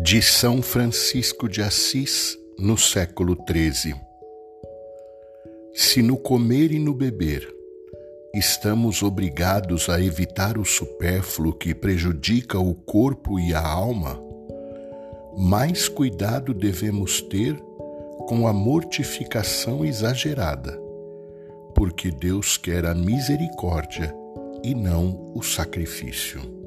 de São Francisco de Assis, no século XIII. Se no comer e no beber estamos obrigados a evitar o supérfluo que prejudica o corpo e a alma, mais cuidado devemos ter com a mortificação exagerada, porque Deus quer a misericórdia e não o sacrifício.